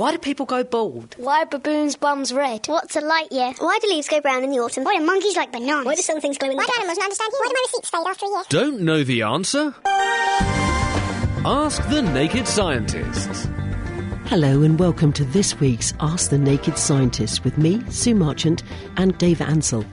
Why do people go bald? Why are baboons' bums red? What's a light year? Why do leaves go brown in the autumn? Why do monkeys like bananas? Why do some things glow in the Why do dark? animals not understand humans? Why do my receipts fade after a year? Don't know the answer? Ask the Naked Scientists. Hello and welcome to this week's Ask the Naked Scientists with me, Sue Marchant, and Dave Ansell.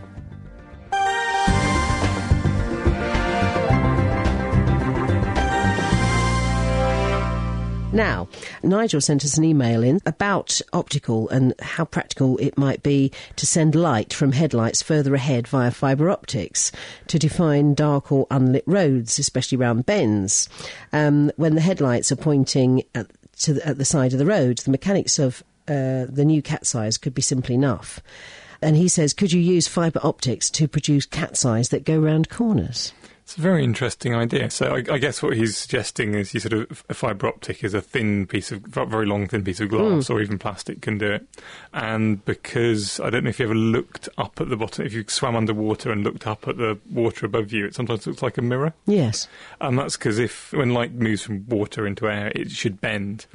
Now, Nigel sent us an email in about optical and how practical it might be to send light from headlights further ahead via fibre optics to define dark or unlit roads, especially around bends. Um, when the headlights are pointing at, the, at the side of the road, the mechanics of uh, the new cat's eyes could be simple enough. And he says, could you use fibre optics to produce cat's eyes that go round corners? It's a very interesting idea. So I, I guess what he's suggesting is you sort of a fibre optic is a thin piece of very long thin piece of glass, hmm. or even plastic can do it. And because I don't know if you ever looked up at the bottom, if you swam underwater and looked up at the water above you, it sometimes looks like a mirror. Yes. And that's because if when light moves from water into air, it should bend,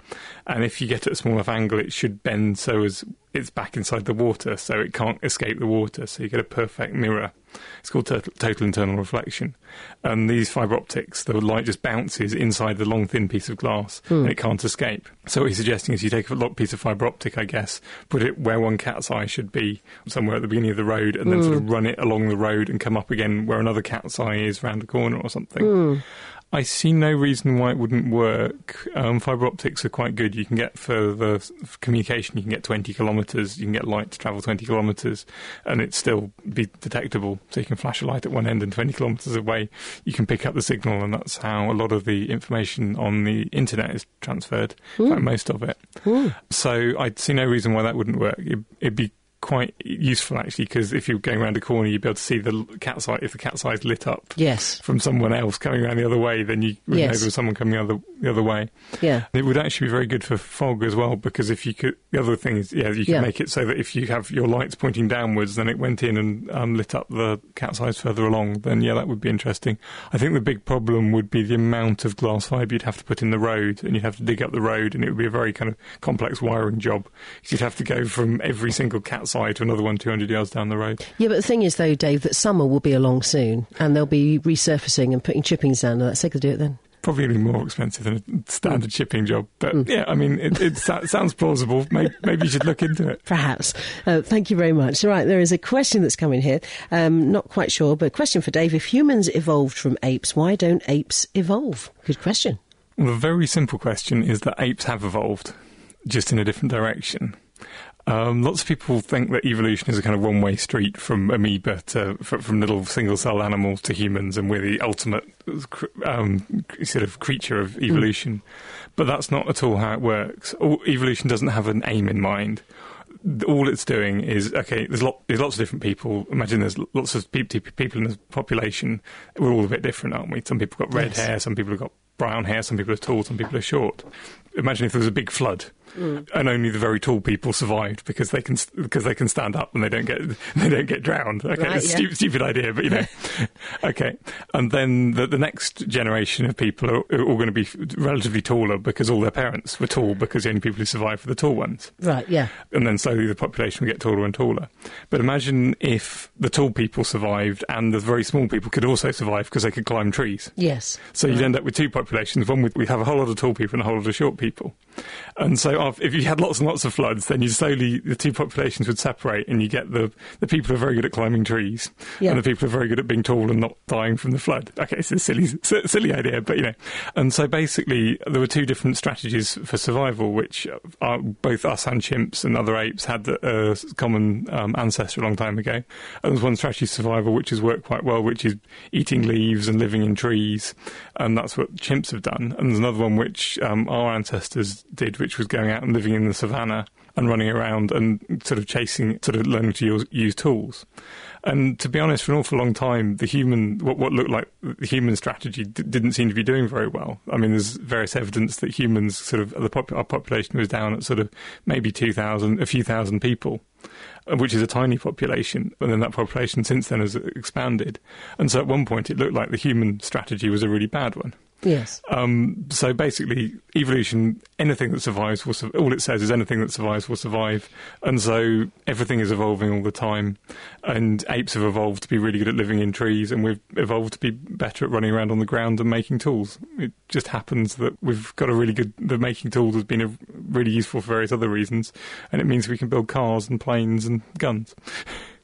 and if you get at a small enough angle, it should bend so as it's back inside the water, so it can't escape the water. So you get a perfect mirror. It's called total, total internal reflection. And these fibre optics, the light just bounces inside the long thin piece of glass, hmm. and it can't escape. So what he's suggesting is you take a long piece of fibre optic, I guess, put it where one cat's eye should be, somewhere at the beginning of the road, and then sort of hmm. run it along the road and come up again where another cat's eye is round the corner or something. Hmm. I see no reason why it wouldn't work. Um, fibre optics are quite good. You can get for the for communication, you can get 20 kilometres. You can get light to travel 20 kilometres, and it still be detectable. So you can flash a light at one end, and 20 kilometres away, you can pick up the signal, and that's how a lot of the information on the internet is transferred. In fact, most of it. So I see no reason why that wouldn't work. It, it'd be quite useful actually because if you're going around a corner, you'd be able to see the cat's eye. If the cat's eye is lit up Yes. from someone else coming around the other way, then you would know there was someone coming the other, the other way. Yeah. It would actually be very good for fog as well because if you could, the other thing is, yeah, you can Yeah. make it so that if you have your lights pointing downwards, then it went in and um, lit up the cat's eyes further along. Then yeah, that would be interesting. I think the big problem would be the amount of glass fibre you'd have to put in the road, and you'd have to dig up the road, and it would be a very kind of complex wiring job. You'd have to go from every single cat's eye to another one 200 yards down the road. Yeah, but the thing is, though, Dave, that summer will be along soon, and they'll be resurfacing and putting chippings down, and that's they could do it then. Probably more expensive than a standard Mm. shipping job, but yeah, I mean, it, it sa- sounds plausible. Maybe, maybe you should look into it. Perhaps. Uh, thank you very much. All right, there is a question that's coming here. Um, not quite sure, but a question for Dave. If humans evolved from apes, why don't apes evolve? Good question. Well, the very simple question is that apes have evolved, just in a different direction. Um, lots of people think that evolution is a kind of one-way street from amoeba to from little single-celled animals to humans, and we're the ultimate um, sort of creature of evolution. But that's not at all how it works. All, evolution doesn't have an aim in mind. All it's doing is okay. There's, lot, there's lots of different people. Imagine there's lots of pe- pe- people in the population. We're all a bit different, aren't we? Some people got red Yes. hair, some people have got brown hair, some people are tall, some people are short. Imagine if there was a big flood Mm. and only the very tall people survived because they can because they can stand up and they don't get they don't get drowned. Okay, Right, yeah. stupid, stupid idea, but you know, okay. And then the, the next generation of people are, are all going to be relatively taller because all their parents were tall because the only people who survived were the tall ones Right, yeah. and then slowly the population will get taller and taller. But imagine if the tall people survived and the very small people could also survive because they could climb trees. Yes. So you'd end up with two populations. One with we have a whole lot of tall people and a whole lot of short people. And so af- if you had lots and lots of floods, then you slowly the two populations would separate, and you get the the people who are very good at climbing trees, Yeah. and the people who are very good at being tall and not dying from the flood. Okay, it's a silly silly idea, but you know. And so basically, there were two different strategies for survival, which are both us and chimps and other apes had a common um, ancestor a long time ago. And there's one strategy survival which has worked quite well, which is eating leaves and living in trees, and that's what chimps have done. And there's another one which um, our ancestors did, which was going out and living in the savannah and running around and sort of chasing, sort of learning to use, use tools. And to be honest, for an awful long time, the human, what, what looked like the human strategy d- didn't seem to be doing very well. I mean, there's various evidence that humans sort of, the pop- our population was down at sort of maybe 2,000, a few thousand people uh, which is a tiny population, and then that population since then has expanded. And so at one point it looked like the human strategy was a really bad one. Yes. Um, so basically, evolution, anything that survives will. All it says is anything that survives will survive, and so everything is evolving all the time. And apes have evolved to be really good at living in trees, and we've evolved to be better at running around on the ground and making tools. It just happens that we've got a really good. The making tools has been a, really useful for various other reasons, and it means we can build cars and planes and guns.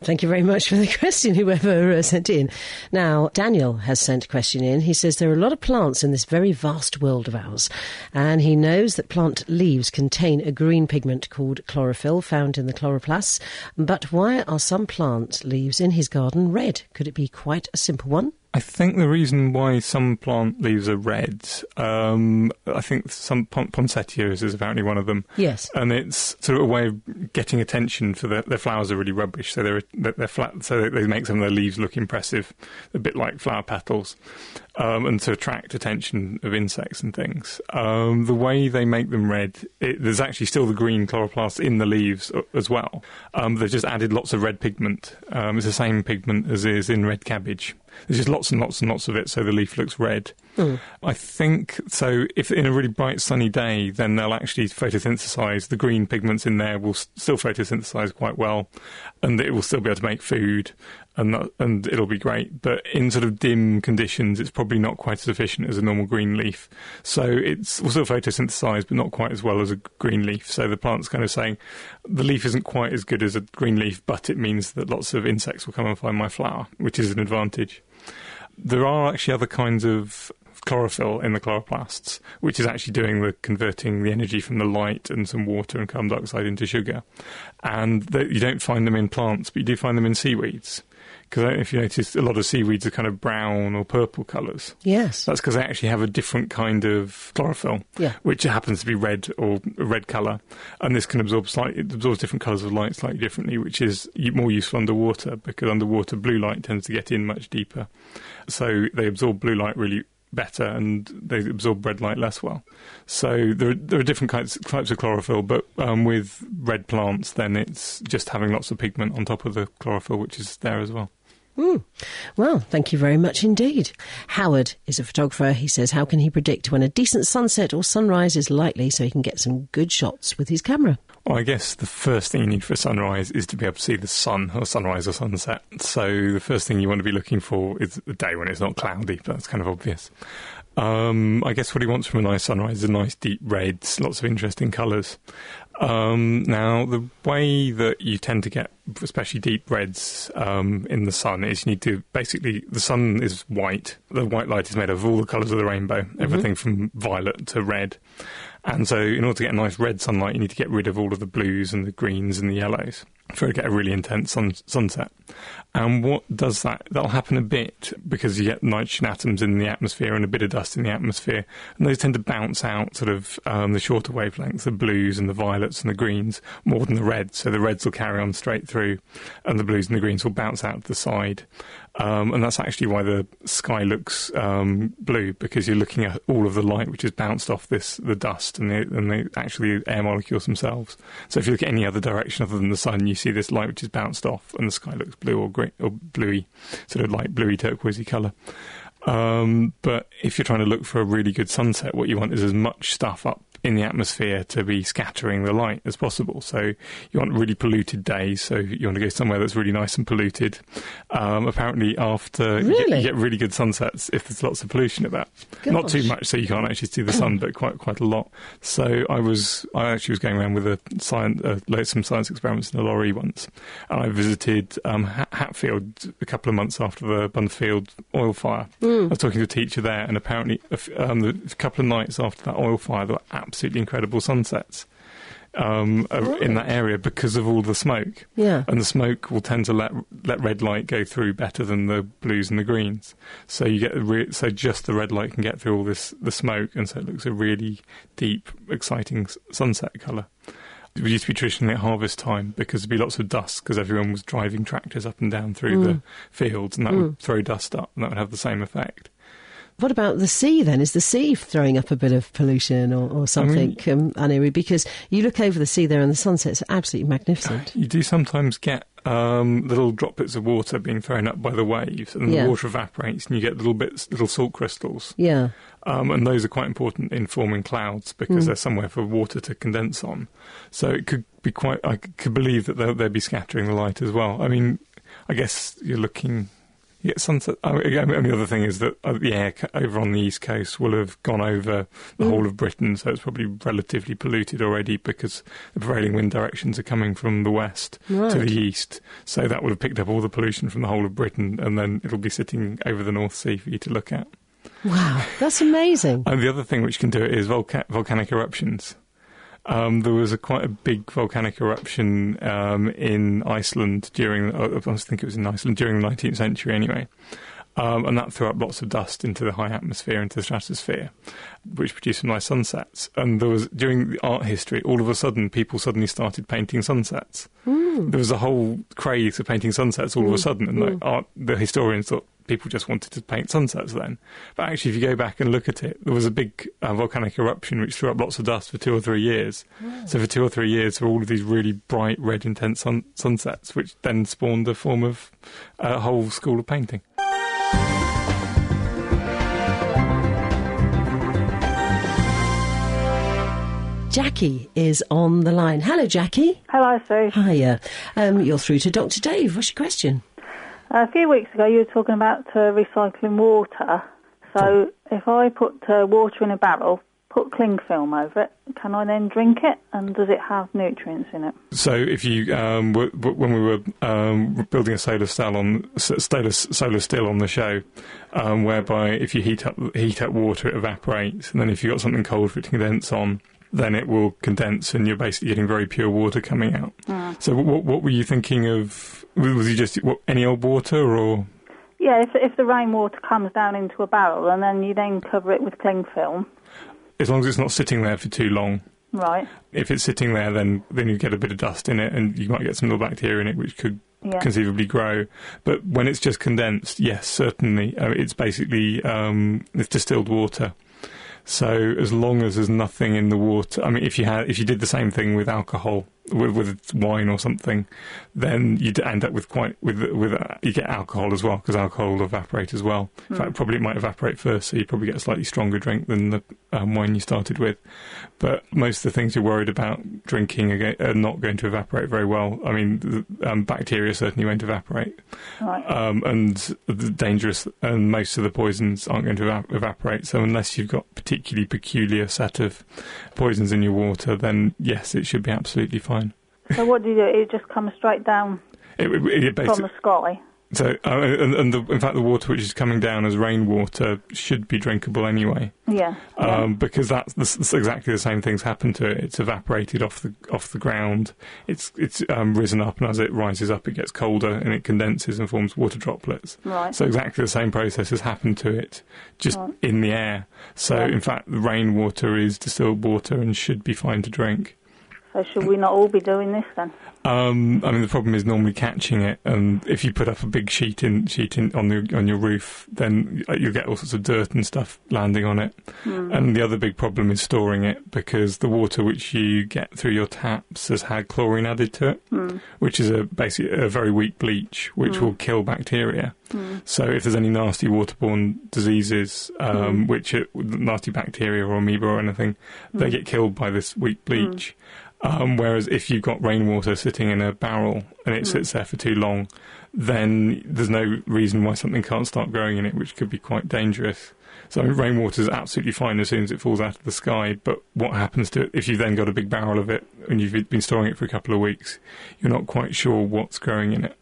Thank you very much for the question, whoever uh, sent in. Now, Daniel has sent a question in. He says there are a lot of plants in this very vast world of ours, and he knows that plant leaves contain a green pigment called chlorophyll found in the chloroplasts. But why are some plant leaves in his garden red? Could it be quite a simple one? I think the reason why some plant leaves are red, um, I think some pon- poinsettias is apparently one of them. Yes. and it's sort of a way of getting attention for their, their flowers are really rubbish, so they're they're flat, so they make some of their leaves look impressive, a bit like flower petals, um, and to attract attention of insects and things. Um, the way they make them red, it, there's actually still the green chloroplast in the leaves as well. Um, they've just added lots of red pigment. Um, it's the same pigment as is in red cabbage. There's just lots and lots and lots of it, so the leaf looks red. Hmm. I think so. If in a really bright sunny day, then they'll actually photosynthesize. The green pigments in there will s- still photosynthesize quite well, and it will still be able to make food, and that, and it'll be great. But in sort of dim conditions, it's probably not quite as efficient as a normal green leaf. So it's also still photosynthesize, but not quite as well as a green leaf. So the plant's kind of saying the leaf isn't quite as good as a green leaf, but it means that lots of insects will come and find my flower, which is an advantage. There are actually other kinds of chlorophyll in the chloroplasts, which is actually doing the converting the energy from the light and some water and carbon dioxide into sugar. And you don't find them in plants, but you do find them in seaweeds. Because if you notice, a lot of seaweeds are kind of brown or purple colours. Yes. That's because they actually have a different kind of chlorophyll, Yeah. which happens to be red or a red colour, and this can absorb slightly it absorbs different colours of light slightly differently, which is more useful underwater because underwater blue light tends to get in much deeper, so they absorb blue light really better and they absorb red light less well. So there are, there are different kinds, types of chlorophyll, but um, with red plants, then it's just having lots of pigment on top of the chlorophyll, which is there as well. Mm. Well, thank you very much indeed. Howard is a photographer. He says, How can he predict when a decent sunset or sunrise is likely so he can get some good shots with his camera? Well, I guess the first thing you need for a sunrise is to be able to see the sun, or sunrise or sunset. So the first thing you want to be looking for is the day when it's not cloudy, but that's kind of obvious. Um, I guess what he wants from a nice sunrise is a nice deep reds, lots of interesting colours. Um, now, the way that you tend to get, especially deep reds, um, in the sun is you need to basically the sun is white. The white light is made of all the colours of the rainbow, everything from violet to red. And so, in order to get a nice red sunlight, you need to get rid of all of the blues and the greens and the yellows for to get a really intense sun- sunset. And what does that? That'll happen a bit because you get nitrogen atoms in the atmosphere and a bit of dust in the atmosphere, and those tend to bounce out sort of um, the shorter wavelengths, the blues and the violets and the greens, more than the reds. So the reds will carry on straight through, and the blues and the greens will bounce out to the side. Um, and that's actually why the sky looks um, blue because you're looking at all of the light which is bounced off this the dust and the, and the actually air molecules themselves. So if you look at any other direction other than the sun, you see this light which is bounced off, and the sky looks blue or green or bluey, sort of light bluey turquoisey colour. Um, but if you're trying to look for a really good sunset, what you want is as much stuff up in the atmosphere to be scattering the light as possible. So you want really polluted days. So you want to go somewhere that's really nice and polluted. Um, apparently, after you, get, Really? you get really good sunsets if there's lots of pollution about. Not too much, so you can't actually see the sun, but quite quite a lot. So I was I actually was going around with a science, uh, some science experiments in a lorry once, and I visited um, Hatfield a couple of months after the Buncefield oil fire. I was talking to a teacher there, and apparently a, f- um, a couple of nights after that oil fire, there were absolutely incredible sunsets. Um, in that area because of all the smoke, Yeah. and the smoke will tend to let let red light go through better than the blues and the greens. So you get re- so just the red light can get through all this the smoke, and so it looks a really deep, exciting s- sunset colour. It used to be traditionally at harvest time because there'd be lots of dust because everyone was driving tractors up and down through the fields, and that would throw dust up, and that would have the same effect. What about the sea then? Is the sea throwing up a bit of pollution or, or something, um, Aniri? Because you look over the sea there and the sunsets are absolutely magnificent. You do sometimes get um, little droplets of water being thrown up by the waves, and Yeah. the water evaporates, and you get little bits, little salt crystals. Yeah. Um, and those are quite important in forming clouds because they're somewhere for water to condense on. So it could be quite. I could believe that they'll, they'll be scattering the light as well. I mean, I guess you're looking. Get sunset. Oh, again, and the other thing is that uh, the air over on the east coast will have gone over the whole of Britain, so it's probably relatively polluted already because the prevailing wind directions are coming from the west to the east. So that would have picked up all the pollution from the whole of Britain, and then it'll be sitting over the North Sea for you to look at. Wow, that's amazing. And the other thing which can do it is volca- volcanic eruptions. Um, there was a quite a big volcanic eruption um, in Iceland during, uh, I think it was in Iceland during the 19th century anyway. Um, and that threw up lots of dust into the high atmosphere, into the stratosphere, which produced some nice sunsets. And there was, during the art history, all of a sudden, people suddenly started painting sunsets. There was a whole craze of painting sunsets all of a sudden, and like, art, the historians thought people just wanted to paint sunsets then. But actually, if you go back and look at it, there was a big uh, volcanic eruption which threw up lots of dust for two or three years. So for two or three years, there were all of these really bright, red, intense sun- sunsets, which then spawned a form of a whole school of painting. Jackie is on the line. Hello, Jackie. Hello, Sue. Hiya. Um, you're through to Dr. Dave. What's your question? A few weeks ago, you were talking about uh, recycling water. So, if I put uh, water in a barrel, put cling film over it, can I then drink it? And does it have nutrients in it? So if you um, were, when we were um, building a solar cell on solar, solar still on the show, um, whereby if you heat up heat up water, it evaporates, and then if you got something cold for it to condense on, then it will condense, and you're basically getting very pure water coming out. So what, what were you thinking of? Was you just what, any old water, or Yeah, if, if the rainwater comes down into a barrel and then you then cover it with cling film, as long as it's not sitting there for too long? right? If it's sitting there, then then you get a bit of dust in it, and you might get some little bacteria in it, which could Yeah. conceivably grow. But when it's just condensed, yes, certainly, uh, it's basically um, it's distilled water. So as long as there's nothing in the water, I mean, if you had if you did the same thing with alcohol, with, with wine or something, then you'd end up with quite with with uh, you get alcohol as well because alcohol will evaporate as well. In fact, probably it might evaporate first, so you probably get a slightly stronger drink than the um, wine you started with. But most of the things you're worried about drinking are, not going to evaporate very well. I mean, the, um, bacteria certainly won't evaporate, Right. um, and the dangerous and most of the poisons aren't going to eva- evaporate. So unless you've got particularly peculiar set of poisons in your water, then yes, it should be absolutely fine. So what do you do? It just comes straight down It, it, from the sky. so, uh, and, and the, in fact, the water which is coming down as rainwater should be drinkable anyway, Yeah. yeah. um, because that's, that's exactly the same things happen to it. It's evaporated off the off the ground. It's it's um, risen up, and as it rises up, it gets colder and it condenses and forms water droplets. right. So exactly the same process has happened to it, just Right. in the air. So Yeah. in fact, the rainwater is distilled water and should be fine to drink. So should we not all be doing this then? Um, I mean, the problem is normally catching it, and if you put up a big sheet in sheet in, on the on your roof, then you'll get all sorts of dirt and stuff landing on it. Hmm. And the other big problem is storing it because the water which you get through your taps has had chlorine added to it, hmm. which is a basically a very weak bleach which hmm. will kill bacteria. So if there's any nasty waterborne diseases, um, which are, nasty bacteria or amoeba or anything, they get killed by this weak bleach. Um, whereas if you've got rainwater sitting in a barrel and it sits there for too long, then there's no reason why something can't start growing in it, which could be quite dangerous. So rainwater is absolutely fine as soon as it falls out of the sky. But what happens to it if you've then got a big barrel of it and you've been storing it for a couple of weeks? You're not quite sure what's growing in it.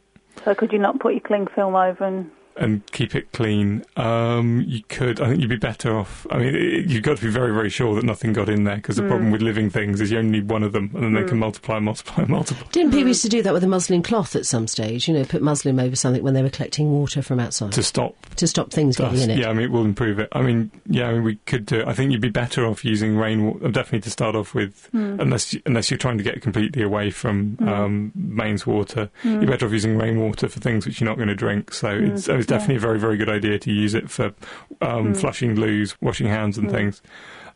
So could you not put your cling film over and and keep it clean. Um, you could. I think you'd be better off. I mean, it, you've got to be very, very sure that nothing got in there because the problem mm. with living things is you only need one of them, and then they mm. can multiply, multiply, multiply. Didn't people used to do that with a muslin cloth at some stage? You know, put muslin over something when they were collecting water from outside To stop to stop things dust. getting in it. Yeah, I mean, it will improve it. I mean, yeah, I mean, we could do it. I think you'd be better off using rainwater, definitely to start off with, mm. unless you, unless you're trying to get completely away from um, mains water. You're better off using rainwater for things which you're not going to drink. So it's, it's definitely a very, very good idea to use it for um, flushing loos, washing hands, and things.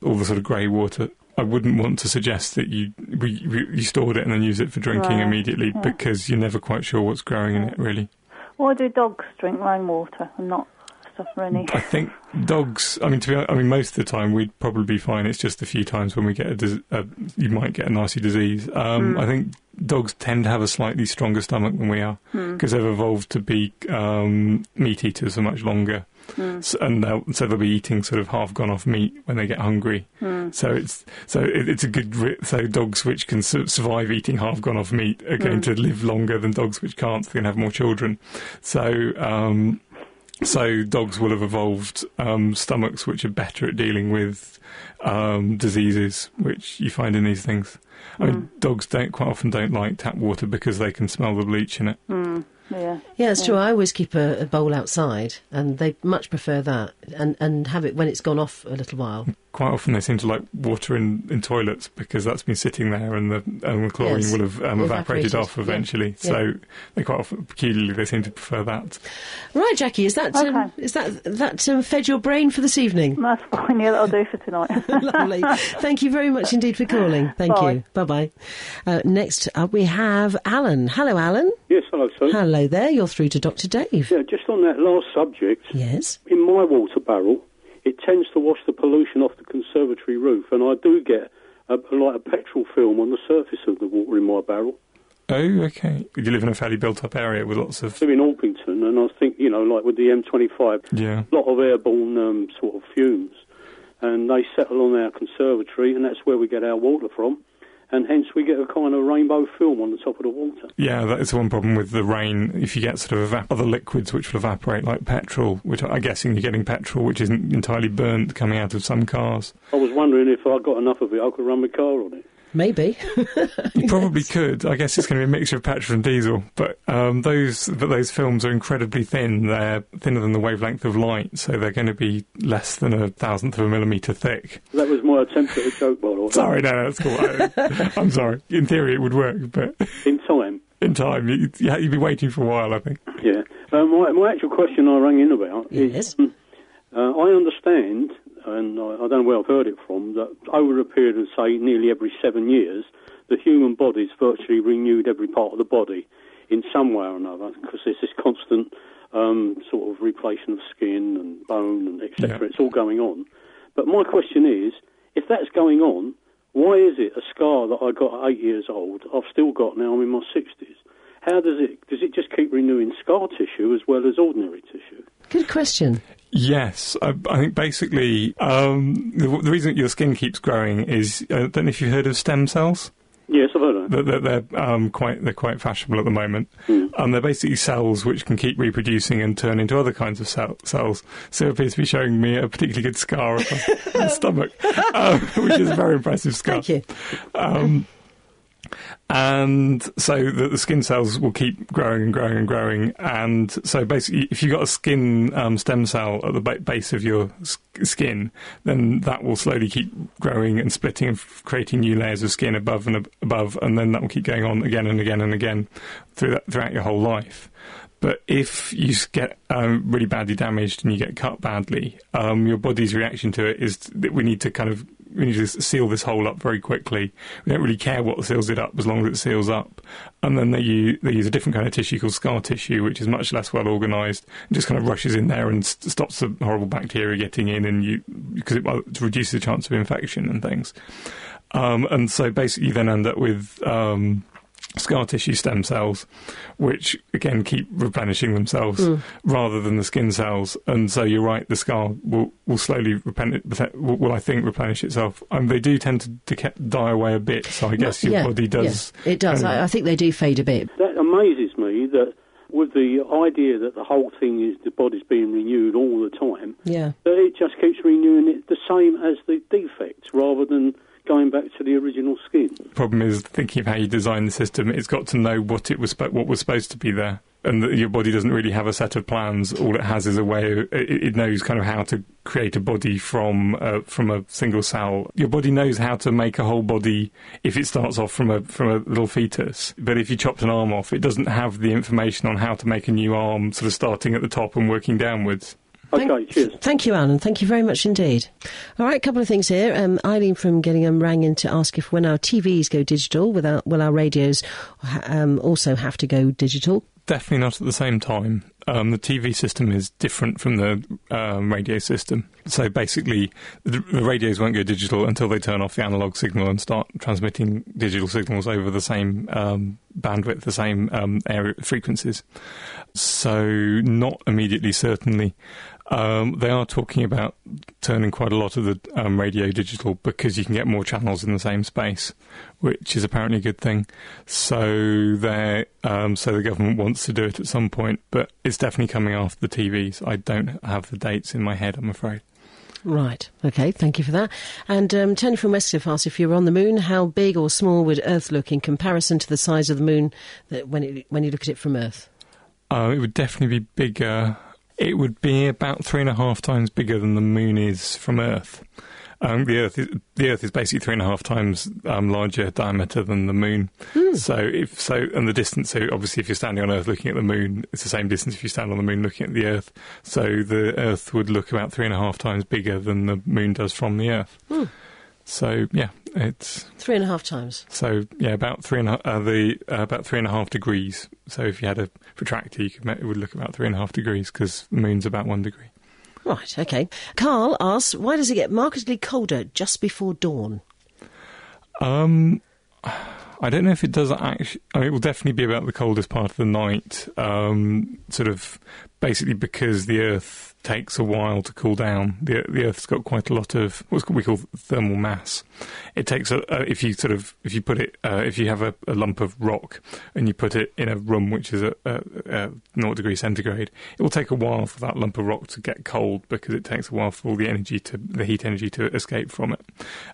All the sort of grey water. I wouldn't want to suggest that you we, we, you stored it and then use it for drinking Right, immediately yeah. because you're never quite sure what's growing in it. Really. why do dogs drink rainwater and not I think dogs. I mean, to be honest, I mean, most of the time we'd probably be fine. It's just a few times when we get a, a you might get a nasty disease. Um, I think dogs tend to have a slightly stronger stomach than we are because they've evolved to be um, meat eaters for much longer. S and they'll, so they'll be eating sort of half gone off meat when they get hungry. So it's so it, it's a good so dogs which can su- survive eating half gone off meat are going to live longer than dogs which can't. They're going to have more children. So um, so dogs will have evolved um, stomachs which are better at dealing with um, diseases which you find in these things. I mean, dogs don't quite often don't like tap water because they can smell the bleach in it. Yeah. Yeah, it's true. I always keep a, a bowl outside, and they much prefer that, and and have it when it's gone off a little while. Quite often they seem to like water in, in toilets because that's been sitting there and the, and the chlorine Yes. will have um, evaporated, Evaporated, off eventually. Yeah. So they quite often, peculiarly, they seem to prefer that. Right, Jackie, is that um, is that that um, fed your brain for this evening? That's fine. Yeah, that'll do for tonight. Lovely. Thank you very much indeed for calling. Thank Bye. you. Bye bye. Uh, next up, we have Alan. Hello, Alan. Yes, hello, sir. Hello there. You're through to Dr. Dave. Yeah, just on that last subject, Yes. in my water barrel, it tends to wash the pollution off the conservatory roof, and I do get a, like a petrol film on the surface of the water in my barrel. Oh, okay. You live in a fairly built-up area with lots of I'm in Orpington, and I think, you know, like with the M25, yeah. a lot of airborne um, sort of fumes, and they settle on our conservatory, and that's where we get our water from, and hence we get a kind of rainbow film on the top of the water. Yeah, that is one problem with the rain. If you get sort of evap- other liquids which will evaporate, like petrol, which I'm guessing you're getting petrol which isn't entirely burnt coming out of some cars. I was wondering if I got enough of it, I could run my car on it. Maybe. You probably could. I guess it's going to be a mixture of petrol and diesel, but um, those but those films are incredibly thin. They're thinner than the wavelength of light, so they're going to be less than a thousandth of a millimetre thick. That was my attempt at a joke, by. Sorry, no, no, that's cool. I, I'm sorry. In theory, it would work, but In time. in time, you, yeah, you'd be waiting for a while. I think. Yeah. Uh, my, my actual question I rang in about Yes. is um, uh, I understand, and I, I don't know where I've heard it from, that over a period of, say, nearly every seven years, the human body's virtually renewed every part of the body in some way or another because there's this constant um, sort of replacement of skin and bone and etc. Yeah. It's all going on. But my question is, if that's going on, why is it a scar that I got at eight years old, I've still got now I'm in my 60s? How does it, does it just keep renewing scar tissue as well as ordinary tissue? Good question. Yes, I, I think basically um, the, the reason that your skin keeps growing is uh, I don't know if you've heard of stem cells. Yes, I've heard of that. They're, they're, they're um, quite they're quite fashionable at the moment. and they're basically cells which can keep reproducing and turn into other kinds of cell, cells. So it appears to be showing me a particularly good scar on the stomach, um, which is a very impressive scar. Thank you. And so the, the skin cells will keep growing and growing and growing. And so basically, if you've got a skin um, stem cell at the ba- base of your s- skin, then that will slowly keep growing and splitting and f- creating new layers of skin above and ab- above. And then that will keep going on again and again and again through that, throughout your whole life. But if you get um, really badly damaged and you get cut badly, um, your body's reaction to it is that we need to kind of we need to seal this hole up very quickly. We don't really care what seals it up as long as it seals up. And then they use, they use a different kind of tissue called scar tissue, which is much less well organised and just kind of rushes in there and st- stops the horrible bacteria getting in, and you because it, it reduces the chance of infection and things. Um, and so basically, you then end up with um, scar tissue stem cells, which again keep replenishing themselves rather than the skin cells. And so you're right, the scar will, will slowly replen- will, will, I think, replenish itself. Um, they do tend to deca- die away a bit, so I guess your yeah, body does. yeah, it does. kind I, I think they do fade a bit. That amazes me that with the idea that the whole thing is the body's being renewed all the time, Yeah. that it just keeps renewing it the same as the defects rather than going back to the original scheme. The problem is thinking of how you design the system. It's got to know what it was what was supposed to be there, and that your body doesn't really have a set of plans. All it has is a way. Of, it, it knows kind of how to create a body from uh, from a single cell. Your body knows how to make a whole body if it starts off from a from a little fetus. But if you chopped an arm off, it doesn't have the information on how to make a new arm, sort of starting at the top and working downwards. Okay, Thank, cheers. Thank you, Alan. Thank you very much indeed. All right, a couple of things here. Um, Eileen from Gillingham rang in to ask if when our TVs go digital, will our, will our radios um, also have to go digital? definitely not at the same time. Um, the TV system is different from the um, radio system. So basically, the, the radios won't go digital until they turn off the analog signal and start transmitting digital signals over the same um, bandwidth, the same um, area frequencies. So not immediately, certainly. Um, they are talking about turning quite a lot of the um, radio digital because you can get more channels in the same space, which is apparently a good thing. So they um, so the government wants to do it at some point, but it's definitely coming after the TVs. I don't have the dates in my head, I'm afraid. Right. Okay. Thank you for that. And um, Tony from Westcliff asked if you were on the moon, how big or small would Earth look in comparison to the size of the moon that when it, when you look at it from Earth? Uh, it would definitely be bigger. It would be about three and a half times bigger than the moon is from Earth. Um, the Earth is the Earth is basically three and a half times um, larger diameter than the Moon. So if so, and the distance. So obviously, if you're standing on Earth looking at the Moon, it's the same distance if you stand on the Moon looking at the Earth. So the Earth would look about three and a half times bigger than the Moon does from the Earth. So yeah, it's Three and a half times. so yeah about three and a, uh, the uh, about three and a half degrees. So if you had a protractor, you could it would look about three and a half degrees because the Moon's about one degree. Right. Okay. Carl asks, why does it get markedly colder just before dawn? Um, I don't know if it does actually. I mean, it will definitely be about the coldest part of the night. Um, sort of basically because the Earth takes a while to cool down. The the Earth's got quite a lot of what we call thermal mass. It takes a, if you sort of if you put it uh, if you have a, a lump of rock and you put it in a room which is at 0 degree centigrade, it will take a while for that lump of rock to get cold because it takes a while for all the energy to the heat energy to escape from it.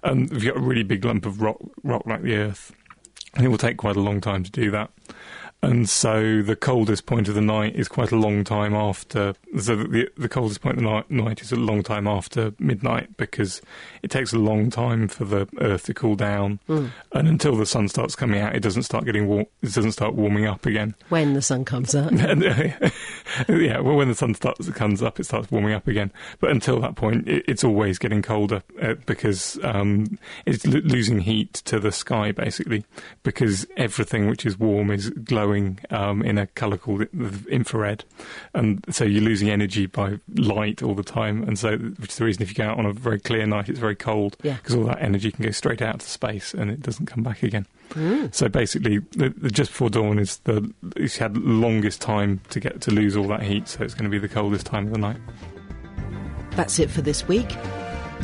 And if you've got a really big lump of rock rock like the Earth, it will take quite a long time to do that. And so the coldest point of the night is quite a long time after. So the the coldest point of the night, night is a long time after midnight because it takes a long time for the Earth to cool down, and until the sun starts coming out, it doesn't start getting warm. It doesn't start warming up again. When the sun comes up. Uh, yeah, well, when the sun starts comes up, it starts warming up again. But until that point, it, it's always getting colder uh, because um, it's lo- losing heat to the sky, basically, because everything which is warm is glowing um, in a colour called infrared, and so you're losing energy by light all the time. And so, which is the reason if you go out on a very clear night, it's very cold Yeah. because all that energy can go straight out to space and it doesn't come back again. So basically, the, the just before dawn is the it's had longest time to get to lose all that heat, so it's going to be the coldest time of the night. That's it for this week.